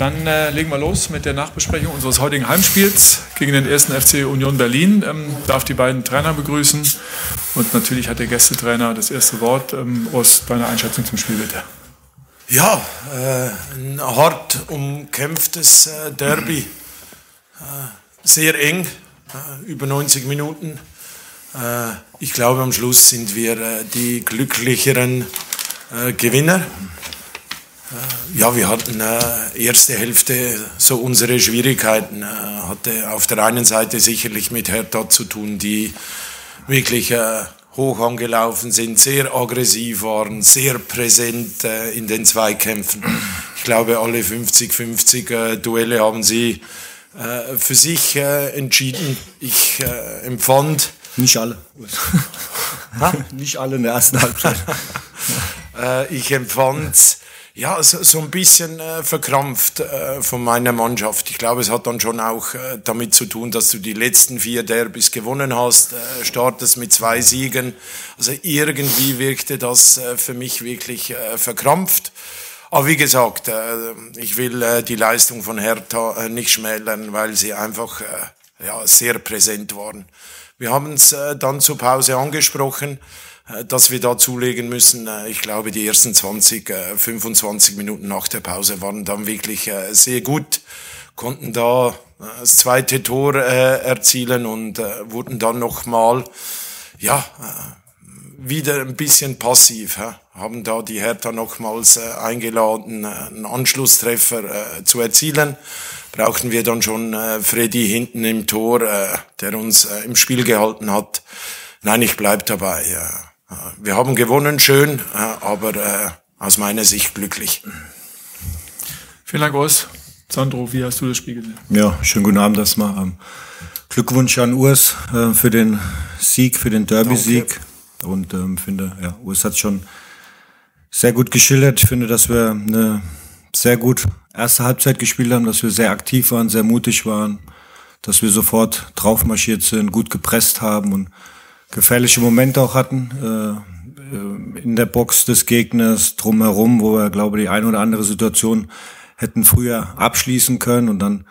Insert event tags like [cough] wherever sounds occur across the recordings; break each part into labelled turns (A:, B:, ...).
A: Dann äh, legen wir los mit der Nachbesprechung unseres heutigen Heimspiels gegen den ersten FC Union Berlin. Ähm, darf die beiden Trainer begrüßen und natürlich hat der Gästetrainer das erste Wort. Ähm, Urs, deine Einschätzung zum Spiel bitte.
B: Ja, äh, ein hart umkämpftes äh, Derby. Äh, sehr eng, äh, über 90 Minuten. Äh, ich glaube, am Schluss sind wir die glücklicheren Gewinner. Ja, wir hatten äh, erste Hälfte so unsere Schwierigkeiten. Äh, hatte auf der einen Seite sicherlich mit Hertha zu tun, die wirklich äh, hoch angelaufen sind, sehr aggressiv waren, sehr präsent äh, in den Zweikämpfen. Ich glaube, alle 50-50 äh, Duelle haben sie äh, für sich äh, entschieden. Ich äh, empfand.
C: Nicht alle. [laughs] Nicht alle in der ersten Halbzeit. [laughs]
B: äh, ich empfand ja, so, so ein bisschen äh, verkrampft äh, von meiner Mannschaft. Ich glaube, es hat dann schon auch äh, damit zu tun, dass du die letzten vier Derbys gewonnen hast, äh, startest mit zwei Siegen. Also irgendwie wirkte das äh, für mich wirklich äh, verkrampft. Aber wie gesagt, äh, ich will äh, die Leistung von Hertha äh, nicht schmälern, weil sie einfach äh, ja, sehr präsent waren. Wir haben es äh, dann zur Pause angesprochen. Äh, dass wir da zulegen müssen. Äh, ich glaube, die ersten 20, 25 äh, Minuten nach der Pause waren dann wirklich sehr gut, konnten da das zweite Tor erzielen und wurden dann nochmal, ja, wieder ein bisschen passiv, haben da die Hertha nochmals eingeladen, einen Anschlusstreffer zu erzielen. Brauchten wir dann schon Freddy hinten im Tor, der uns im Spiel gehalten hat. Nein, ich bleib dabei. Ja wir haben gewonnen, schön, äh, aber äh, aus meiner Sicht glücklich.
A: Vielen Dank, Urs. Sandro, wie hast du das Spiel gesehen?
C: Ja, schönen guten Abend erstmal. Ähm, Glückwunsch an Urs äh, für den Sieg, für den Derby-Sieg. Und ähm, finde, ja, Urs hat schon sehr gut geschildert. Ich finde, dass wir eine sehr gut erste Halbzeit gespielt haben, dass wir sehr aktiv waren, sehr mutig waren, dass wir sofort draufmarschiert sind, gut gepresst haben und gefährliche Momente auch hatten äh, in der Box des Gegners drumherum, wo wir, glaube ich, die eine oder andere Situation hätten früher abschließen können und dann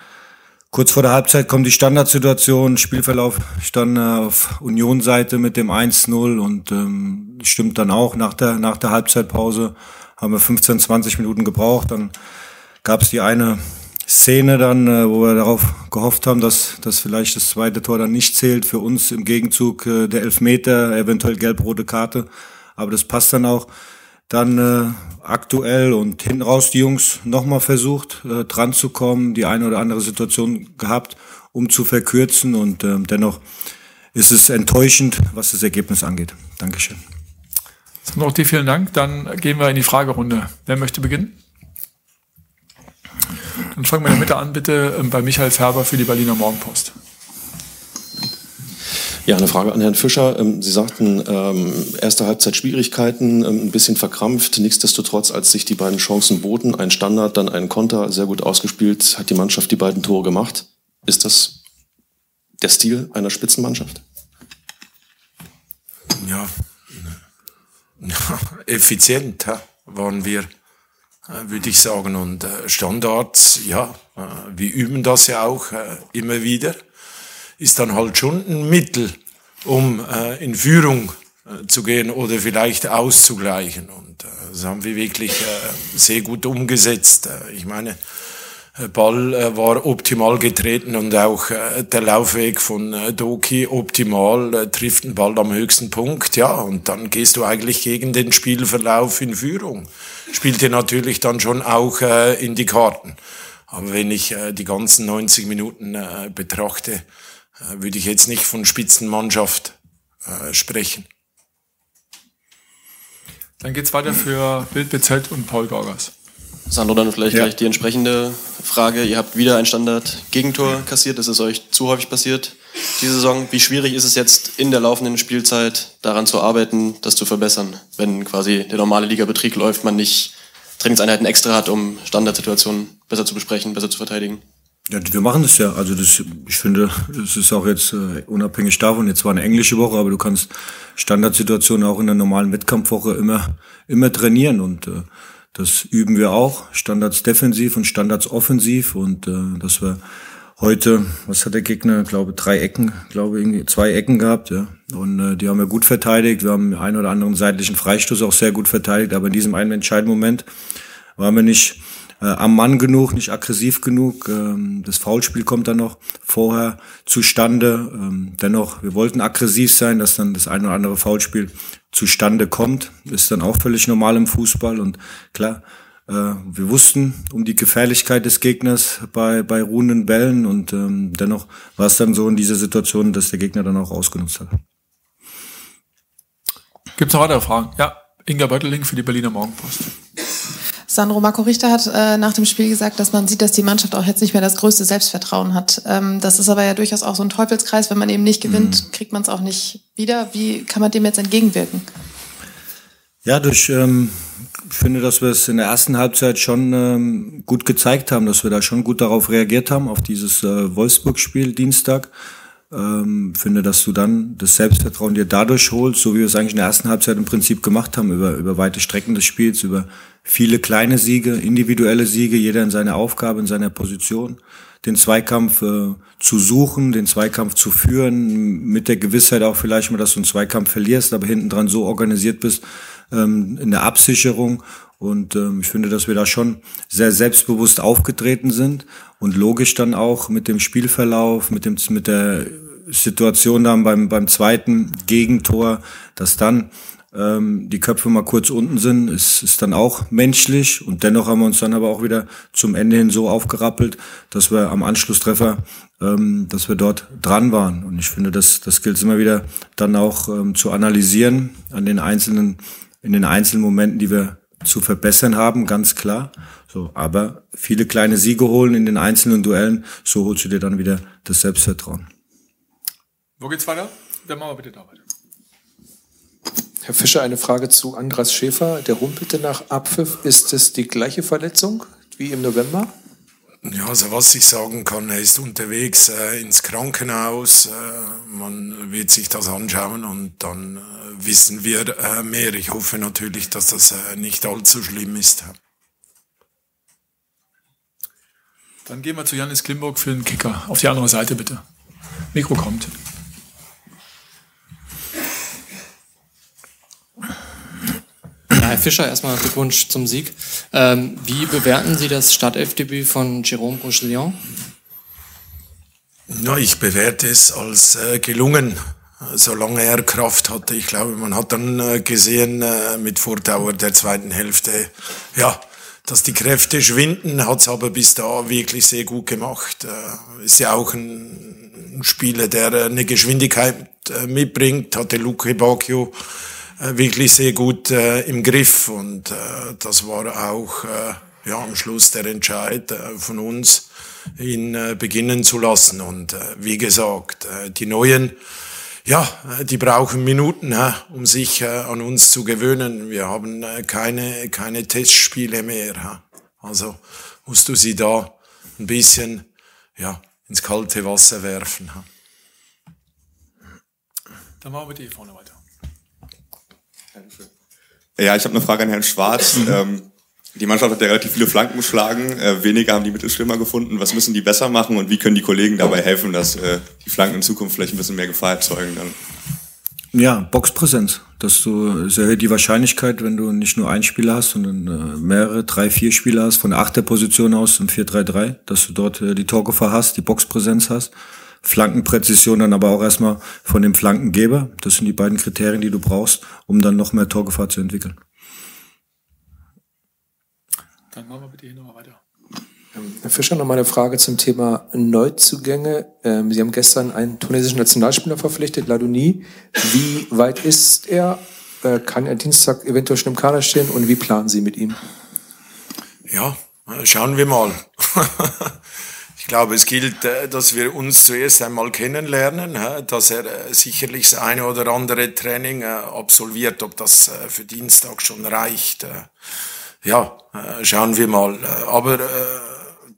C: kurz vor der Halbzeit kommt die Standardsituation, Spielverlauf stand auf Union-Seite mit dem 1-0 und ähm, stimmt dann auch nach der nach der Halbzeitpause haben wir 15, 20 Minuten gebraucht, dann gab es die eine Szene dann, äh, wo wir darauf gehofft haben, dass, dass vielleicht das zweite Tor dann nicht zählt. Für uns im Gegenzug äh, der Elfmeter, eventuell gelb-rote Karte. Aber das passt dann auch. Dann äh, aktuell und hinten raus die Jungs nochmal versucht, äh, dran zu kommen, die eine oder andere Situation gehabt, um zu verkürzen. Und äh, dennoch ist es enttäuschend, was das Ergebnis angeht. Dankeschön.
A: Noch die vielen Dank. Dann gehen wir in die Fragerunde. Wer möchte beginnen? Dann fangen wir in der Mitte an, bitte, ähm, bei Michael Färber für die Berliner Morgenpost.
D: Ja, eine Frage an Herrn Fischer. Ähm, Sie sagten, ähm, erste Halbzeit Schwierigkeiten, ein bisschen verkrampft. Nichtsdestotrotz, als sich die beiden Chancen boten, ein Standard, dann ein Konter, sehr gut ausgespielt, hat die Mannschaft die beiden Tore gemacht. Ist das der Stil einer Spitzenmannschaft?
B: Ja, [laughs] ja effizient waren wir. Äh, würde ich sagen. Und äh, Standards, ja, äh, wir üben das ja auch immer wieder, ist dann halt schon ein Mittel, um in Führung zu gehen oder vielleicht auszugleichen. Und das haben wir wirklich sehr gut umgesetzt. Ich meine, Ball äh, war optimal getreten und auch äh, der Laufweg von äh, Doki optimal, trifft den Ball am höchsten Punkt, ja, und dann gehst du eigentlich gegen den Spielverlauf in Führung. Spielt dir natürlich dann schon auch in die Karten. Aber wenn ich die ganzen 90 Minuten betrachte, würde ich jetzt nicht von Spitzenmannschaft sprechen.
A: Dann geht's weiter für Bild BZ und Paul Gorgas.
D: Sandro, dann vielleicht ja. gleich die entsprechende Frage. Ihr habt wieder ein Standard-Gegentor kassiert. Das ist euch zu häufig passiert diese Saison. Wie schwierig ist es jetzt in der laufenden Spielzeit daran zu arbeiten, das zu verbessern, wenn quasi der normale Ligabetrieb läuft, man nicht Trainingseinheiten extra hat, um Standardsituationen besser zu besprechen, besser zu verteidigen?
C: Ja, wir machen das ja. Also das, ich finde, das ist auch jetzt äh, unabhängig davon. Jetzt war eine englische Woche, aber du kannst Standardsituationen auch in der normalen Wettkampfwoche immer immer trainieren und äh, das üben wir auch, Standards defensiv und Standards offensiv und äh, dass wir heute, was hat der Gegner, glaube drei Ecken, glaube irgendwie zwei Ecken gehabt, ja. Und äh, die haben wir gut verteidigt. Wir haben einen oder anderen seitlichen Freistoß auch sehr gut verteidigt, aber in diesem einen entscheidenden Moment waren wir nicht äh, am Mann genug, nicht aggressiv genug. Ähm, das Foulspiel kommt dann noch vorher zustande. Ähm, dennoch, wir wollten aggressiv sein, dass dann das ein oder andere Foulspiel zustande kommt, ist dann auch völlig normal im Fußball und klar, äh, wir wussten um die Gefährlichkeit des Gegners bei, bei ruhenden Bällen und ähm, dennoch war es dann so in dieser Situation, dass der Gegner dann auch ausgenutzt hat.
A: Gibt es noch weitere Fragen? Ja, Inga Beuteling für die Berliner Morgenpost.
E: Sandro Marco Richter hat äh, nach dem Spiel gesagt, dass man sieht, dass die Mannschaft auch jetzt nicht mehr das größte Selbstvertrauen hat. Ähm, das ist aber ja durchaus auch so ein Teufelskreis. Wenn man eben nicht gewinnt, mhm. kriegt man es auch nicht wieder. Wie kann man dem jetzt entgegenwirken?
C: Ja, durch, ähm, ich finde, dass wir es in der ersten Halbzeit schon ähm, gut gezeigt haben, dass wir da schon gut darauf reagiert haben, auf dieses äh, Wolfsburg-Spiel Dienstag. Ähm, finde, dass du dann das Selbstvertrauen dir dadurch holst, so wie wir es eigentlich in der ersten Halbzeit im Prinzip gemacht haben, über, über weite Strecken des Spiels, über viele kleine Siege, individuelle Siege, jeder in seiner Aufgabe, in seiner Position, den Zweikampf äh, zu suchen, den Zweikampf zu führen, mit der Gewissheit auch vielleicht mal, dass du einen Zweikampf verlierst, aber hinten dran so organisiert bist ähm, in der Absicherung. Und ähm, ich finde, dass wir da schon sehr selbstbewusst aufgetreten sind und logisch dann auch mit dem Spielverlauf, mit dem mit der Situation dann beim beim zweiten Gegentor, dass dann ähm, die Köpfe mal kurz unten sind, ist, ist dann auch menschlich. Und dennoch haben wir uns dann aber auch wieder zum Ende hin so aufgerappelt, dass wir am Anschlusstreffer, ähm, dass wir dort dran waren. Und ich finde, das, das gilt immer wieder dann auch ähm, zu analysieren an den einzelnen, in den einzelnen Momenten, die wir zu verbessern haben, ganz klar. So, aber viele kleine Siege holen in den einzelnen Duellen, so holst du dir dann wieder das Selbstvertrauen.
A: Wo geht's weiter? Dann machen wir bitte da weiter.
F: Herr Fischer, eine Frage zu Andras Schäfer. Der rumpelte nach Abpfiff. Ist es die gleiche Verletzung wie im November?
B: Ja, also was ich sagen kann, er ist unterwegs äh, ins Krankenhaus. Äh, man wird sich das anschauen und dann äh, wissen wir äh, mehr. Ich hoffe natürlich, dass das äh, nicht allzu schlimm ist.
A: Dann gehen wir zu Janis Klimburg für den Kicker. Auf die andere Seite bitte. Mikro kommt.
G: Fischer, erstmal Glückwunsch zum Sieg. Ähm, wie bewerten Sie das Startelfdebüt von Jérôme Rouchelion?
B: Na, ich bewerte es als äh, gelungen, solange er Kraft hatte. Ich glaube, man hat dann äh, gesehen äh, mit Vordauer der zweiten Hälfte, ja, dass die Kräfte schwinden, hat es aber bis da wirklich sehr gut gemacht. Äh, ist ja auch ein, Spieler, der äh, eine Geschwindigkeit äh, mitbringt, hatte Luke Bacchio wirklich sehr gut äh, im Griff und äh, das war auch äh, ja am Schluss der Entscheid äh, von uns, ihn äh, beginnen zu lassen und äh, wie gesagt äh, die neuen ja, äh, die brauchen Minuten, äh, um sich äh, an uns zu gewöhnen. Wir haben äh, keine, keine Testspiele mehr. Äh. Also musst du sie da ein bisschen ja, ins kalte Wasser werfen. Äh.
A: Dann machen wir die vorne weiter.
H: Ja, ich habe eine Frage an Herrn Schwarz. [laughs] Ähm, die Mannschaft hat ja relativ viele Flanken geschlagen, äh, weniger haben die Mittelstürmer gefunden. Was müssen die besser machen und wie können die Kollegen dabei helfen, dass äh, die Flanken in Zukunft vielleicht ein bisschen mehr Gefahr erzeugen? Dann?
C: Ja, Boxpräsenz. Dass du es erhöht die Wahrscheinlichkeit, wenn du nicht nur einen Spieler hast, sondern äh, mehrere, drei, vier Spieler hast, von der Achterposition aus im 4-3-3, dass du dort äh, die Torgefahr hast, die Boxpräsenz hast. Flankenpräzision dann aber auch erstmal von dem Flankengeber. Das sind die beiden Kriterien, die du brauchst, um dann noch mehr Torgefahr zu entwickeln.
F: Dann machen wir bitte hier nochmal weiter. Ähm, Herr Fischer, noch mal eine Frage zum Thema Neuzugänge. Ähm, Sie haben gestern einen tunesischen Nationalspieler verpflichtet, Ladouni. Wie weit ist er? Äh, kann er Dienstag eventuell schon im Kader stehen und wie planen Sie mit ihm?
B: Ja, schauen wir mal. [laughs] glaube, es gilt, äh, dass wir uns zuerst einmal kennenlernen, dass er äh, sicherlich das eine oder andere Training äh, absolviert, ob das für Dienstag schon reicht. Ja, schauen wir mal. Aber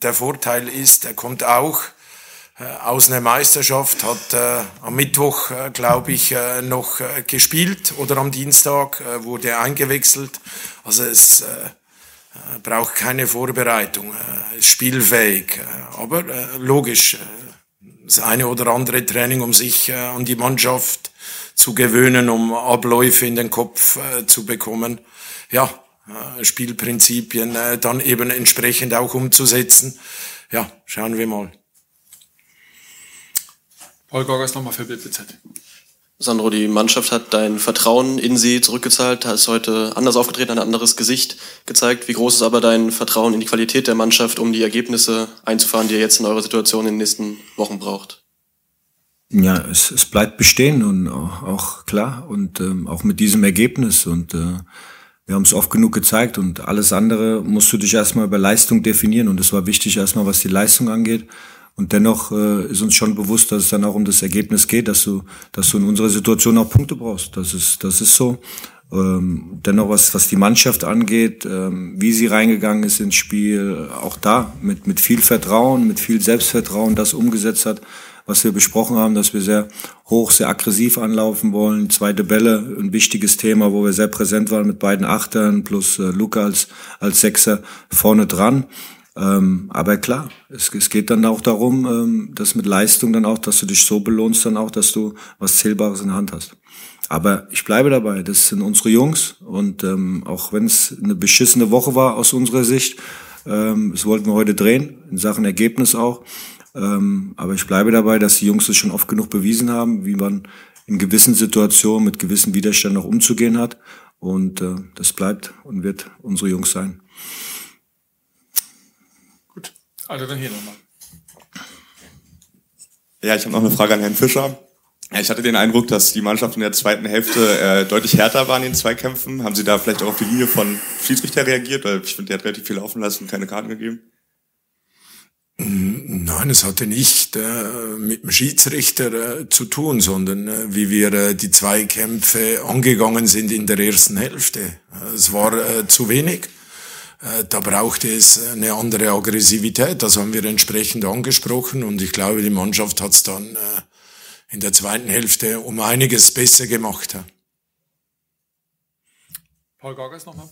B: der Vorteil ist, er kommt auch aus einer Meisterschaft, hat am Mittwoch, glaube ich, noch gespielt oder am Dienstag wurde er eingewechselt. Also es braucht keine Vorbereitung, ist spielfähig. Aber logisch, das eine oder andere Training, um sich an die Mannschaft zu gewöhnen, um Abläufe in den Kopf zu bekommen. Ja, Spielprinzipien dann eben entsprechend auch umzusetzen. Ja, schauen wir mal.
A: Paul Gorgas nochmal für BPZ.
D: Sandro, die Mannschaft hat dein Vertrauen in sie zurückgezahlt, hast heute anders aufgetreten, ein anderes Gesicht gezeigt. Wie groß ist aber dein Vertrauen in die Qualität der Mannschaft, um die Ergebnisse einzufahren, die ihr jetzt in eurer Situation in den nächsten Wochen braucht?
C: Ja, es, es bleibt bestehen und auch, auch klar und ähm, auch mit diesem Ergebnis und äh, wir haben es oft genug gezeigt und alles andere musst du dich erstmal über Leistung definieren und es war wichtig erstmal, was die Leistung angeht und dennoch äh, ist uns schon bewusst, dass es dann auch um das Ergebnis geht, dass du, dass du in unserer Situation auch Punkte brauchst. Das ist, das ist so. Ähm, dennoch was, was die Mannschaft angeht, ähm, wie sie reingegangen ist ins Spiel, auch da mit, mit viel Vertrauen, mit viel Selbstvertrauen das umgesetzt hat, was wir besprochen haben, dass wir sehr hoch, sehr aggressiv anlaufen wollen. Zweite Bälle, ein wichtiges Thema, wo wir sehr präsent waren mit beiden Achtern plus äh, Luca als, als Sechser vorne dran. Ähm, aber klar, es, es geht dann auch darum, ähm, dass mit Leistung dann auch, dass du dich so belohnst dann auch, dass du was Zählbares in der Hand hast. Aber ich bleibe dabei, das sind unsere Jungs und ähm, auch wenn es eine beschissene Woche war aus unserer Sicht, ähm, das wollten wir heute drehen, in Sachen Ergebnis auch. Ähm, aber ich bleibe dabei, dass die Jungs es schon oft genug bewiesen haben, wie man in gewissen Situationen mit gewissen Widerständen auch umzugehen hat. Und äh, das bleibt und wird unsere Jungs sein.
A: Also dann hier nochmal.
H: Ja, ich habe noch eine Frage an Herrn Fischer. Ich hatte den Eindruck, dass die Mannschaft in der zweiten Hälfte äh, deutlich härter war in den Zweikämpfen. Haben Sie da vielleicht auch auf die Linie von Schiedsrichter reagiert? Weil ich finde, der hat relativ viel laufen lassen und keine Karten gegeben.
B: Nein, es hatte nicht äh, mit dem Schiedsrichter äh, zu tun, sondern äh, wie wir äh, die Zweikämpfe angegangen sind in der ersten Hälfte. Es war äh, zu wenig. Äh, da brauchte es eine andere Aggressivität. Das haben wir entsprechend angesprochen und ich glaube, die Mannschaft hat es dann äh, in der zweiten Hälfte um einiges besser gemacht.
A: Paul Gorgas nochmal.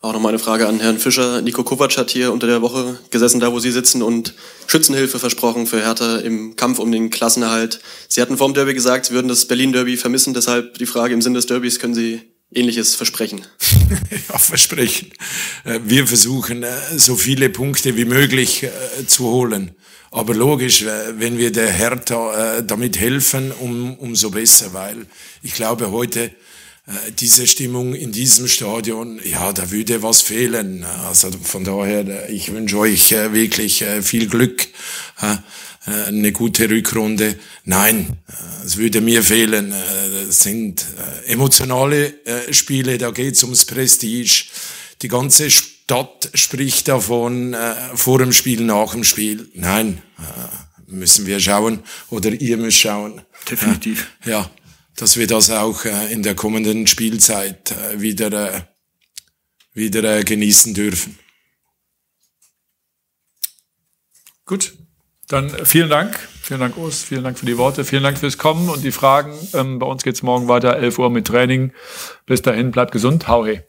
D: Auch nochmal eine Frage an Herrn Fischer. Nico Kovac hat hier unter der Woche gesessen, da wo Sie sitzen, und Schützenhilfe versprochen für Hertha im Kampf um den Klassenerhalt. Sie hatten vor dem Derby gesagt, Sie würden das Berlin-Derby vermissen. Deshalb die Frage im Sinn des Derbys, können Sie ähnliches versprechen? [laughs]
B: ja, versprechen. Äh, wir versuchen, äh, so viele Punkte wie möglich äh, zu holen. Aber logisch, wenn wir der Hertha damit helfen, um, umso besser, weil ich glaube heute, diese Stimmung in diesem Stadion, ja, da würde was fehlen. Also von daher, ich wünsche euch wirklich viel Glück äh, eine gute Rückrunde. Nein, äh, es würde mir fehlen. Das äh, sind emotionale Spiele, da geht's ums Prestige. Die ganze Stadt spricht davon vor dem Spiel, nach dem Spiel. Nein, müssen wir schauen oder ihr müsst schauen.
C: Definitiv.
B: Ja, dass wir das auch in der kommenden Spielzeit wieder, wieder genießen dürfen.
A: Gut, dann äh, vielen Dank. Vielen Dank, Urs. Vielen Dank für die Worte. Vielen Dank fürs Kommen und die Fragen. Ähm, bei uns geht's morgen weiter, 11 Uhr mit Training. Bis dahin, bleibt gesund. Hau he.